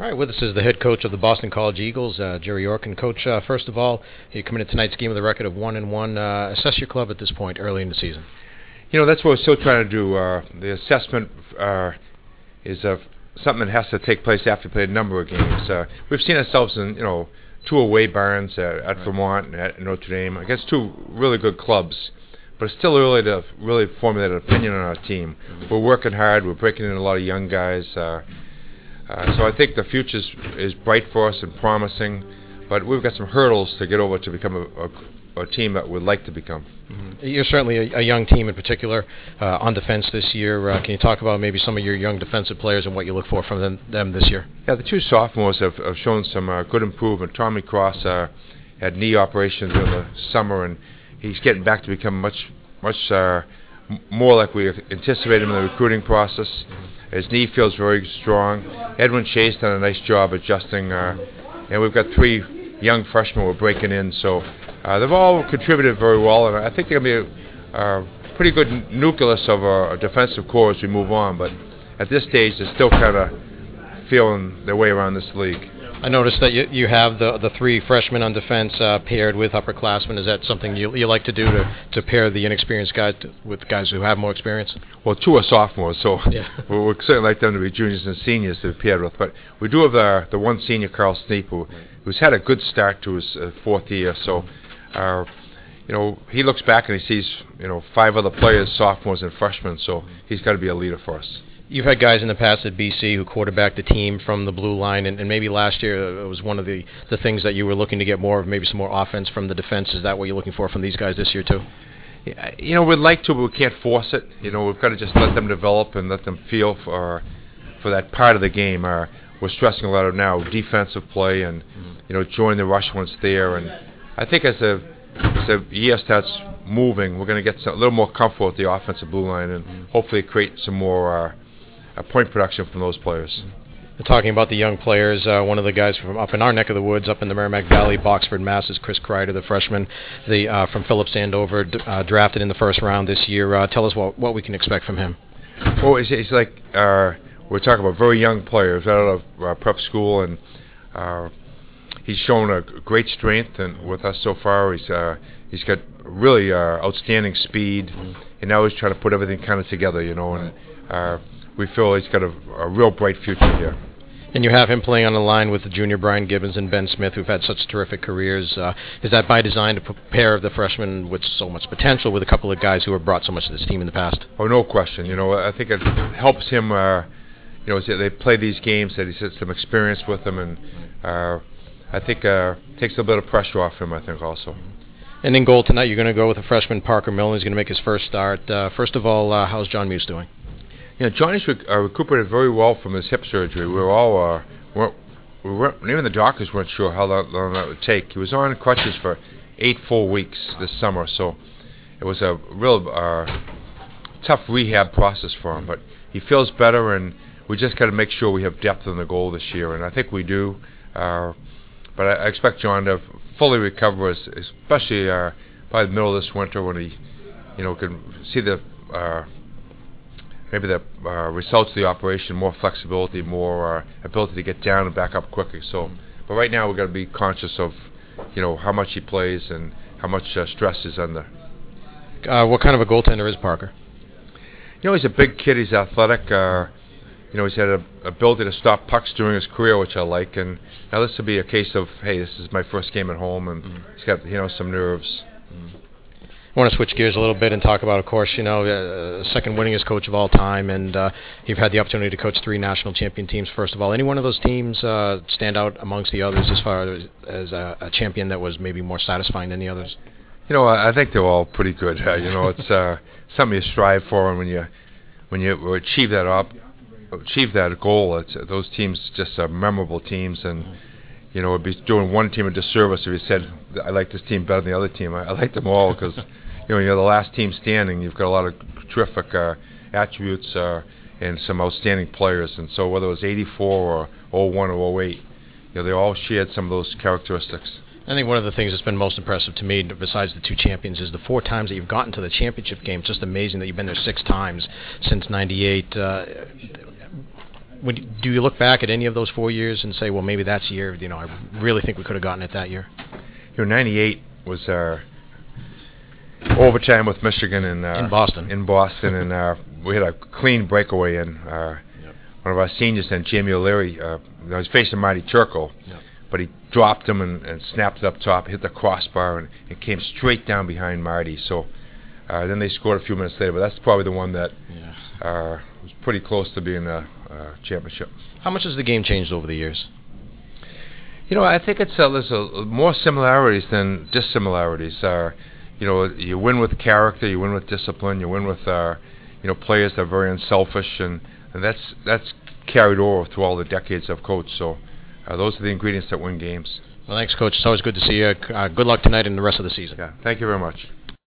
All right, with us is the head coach of the Boston College Eagles, uh, Jerry York. And coach, uh, first of all, you come into tonight's game with a record of one and one. Uh, assess your club at this point, early in the season. You know, that's what we're still trying to do. Uh, the assessment uh, is uh, something that has to take place after we play a number of games. Uh, we've seen ourselves in, you know, two away barns at, at Vermont and at Notre Dame against two really good clubs. But it's still early to really formulate an opinion on our team. We're working hard. We're breaking in a lot of young guys. Uh, so I think the future is, bright for us and promising. But we've got some hurdles to get over to become a, a, a team that we'd like to become. Mm-hmm. You're certainly a, a, young team in particular uh, on defense this year. Uh, can you talk about maybe some of your young defensive players and what you look for from them, them this year? Yeah, the two sophomores have, have shown some uh, good improvement. Tommy Cross uh, had knee operations in the summer, and he's getting back to become much much uh, more like we anticipated him in the recruiting process. His knee feels very strong. Edwin Shea's done a nice job adjusting, uh, and we've got three young freshmen we're breaking in. So uh, they've all contributed very well, and I think they're going to be a, a pretty good nucleus of a defensive core as we move on. But at this stage, they're still kind of feeling their way around this league. I noticed that you, you have the the three freshmen on defense uh, paired with upperclassmen. Is that something you, you like to do to, to pair the inexperienced guys to, with guys who have more experience? Well, two are sophomores, so yeah. we would certainly like them to be juniors and seniors to be paired with. But we do have the, the one senior, Carl Sneep, who, who's had a good start to his uh, fourth year. So, uh, you know, he looks back and he sees, you know, five other players, sophomores and freshmen. So he's got to be a leader for us. You've had guys in the past at BC who quarterbacked the team from the blue line, and, and maybe last year uh, it was one of the, the things that you were looking to get more of, maybe some more offense from the defense. Is that what you're looking for from these guys this year too? Yeah, you know, we'd like to, but we can't force it. You know, we've got to just let them develop and let them feel for for that part of the game. Uh, we're stressing a lot of now defensive play and you know join the rush once there. And I think as a as the year starts moving, we're going to get some, a little more comfortable with the offensive blue line and hopefully create some more. Uh, point production from those players. Talking about the young players, uh, one of the guys from up in our neck of the woods, up in the Merrimack Valley, Boxford, Mass, is Chris Kreider, the freshman, the uh, from Phillips Andover, uh, drafted in the first round this year. Uh, tell us what what we can expect from him. Well, it's, it's like uh, we're talking about very young players out of uh, prep school, and he's shown a great strength and with us so far. He's he's got really outstanding speed, and now he's trying to put everything kind of together, you know, and we feel he's got a, a real bright future here. And you have him playing on the line with the junior Brian Gibbons and Ben Smith, who've had such terrific careers. Uh, is that by design to prepare the freshmen with so much potential with a couple of guys who have brought so much to this team in the past? Oh, no question. You know, I think it helps him. Uh, you know, they play these games that he's had some experience with them, and uh, I think uh, takes a bit of pressure off him. I think also. And in goal tonight, you're going to go with a freshman Parker Milner. He's going to make his first start. Uh, first of all, uh, how's John Muse doing? You know, Johnny's rec- uh, recuperated very well from his hip surgery. We were all, uh, weren't, we weren't, even the doctors weren't sure how long that would take. He was on crutches for eight full weeks this summer, so it was a real uh, tough rehab process for him. But he feels better, and we just got to make sure we have depth in the goal this year, and I think we do. Uh, but I, I expect John to fully recover, especially uh, by the middle of this winter when he, you know, can see the uh, maybe the uh, results of the operation, more flexibility, more uh, ability to get down and back up quicker. So, but right now we've got to be conscious of, you know, how much he plays and how much uh, stress is under. Uh, what kind of a goaltender is Parker? You know, he's a big kid. He's athletic. Uh, you know, he's had an ability to stop pucks during his career, which I like. And now this will be a case of, hey, this is my first game at home, and mm-hmm. he's got you know some nerves. I want to switch gears a little bit and talk about, of course, you know, uh, second winningest coach of all time, and uh, you've had the opportunity to coach three national champion teams. First of all, any one of those teams uh, stand out amongst the others as far as, as a, a, champion that was maybe more satisfying than the others? You know, I think they're all pretty good. Uh, you know, it's uh, something you strive for, and when you when you achieve that up, achieve that goal, those teams just are memorable teams and you know, it'd be doing one team a disservice if you said I like this team better than the other team. I, I like them all because you know you're the last team standing. You've got a lot of terrific uh, attributes uh, and some outstanding players. And so whether it was 84 or 01 or 08, you know they all shared some of those characteristics. I think one of the things that's been most impressive to me, besides the two champions, is the four times that you've gotten to the championship game. It's just amazing that you've been there six times since '98. Uh, when, do you look back at any of those four years and say, well, maybe that's the year? You know, I really think we could have gotten it that year. You know, '98 was our overtime with Michigan and uh, In Boston. In Boston, and uh, we had a clean breakaway, and uh, Yep. one of our seniors, and Jamie O'Leary, uh, I was facing Marty Turco, Yep. but he dropped him and, and snapped it up top, hit the crossbar, and it came straight down behind Marty. So uh, then they scored a few minutes later, but that's probably the one that Yeah. uh, was pretty close to being a, a championship. How much has the game changed over the years? You know, I think it's uh, there's a, more similarities than dissimilarities. Uh, you know, you win with character, you win with discipline, you win with uh, you know players that are very unselfish, and, and that's that's carried over through all the decades I've coached. So uh, those are the ingredients that win games. Well, thanks, Coach. It's always good to see you. Uh, good luck tonight and the rest of the season. Yeah, thank you very much.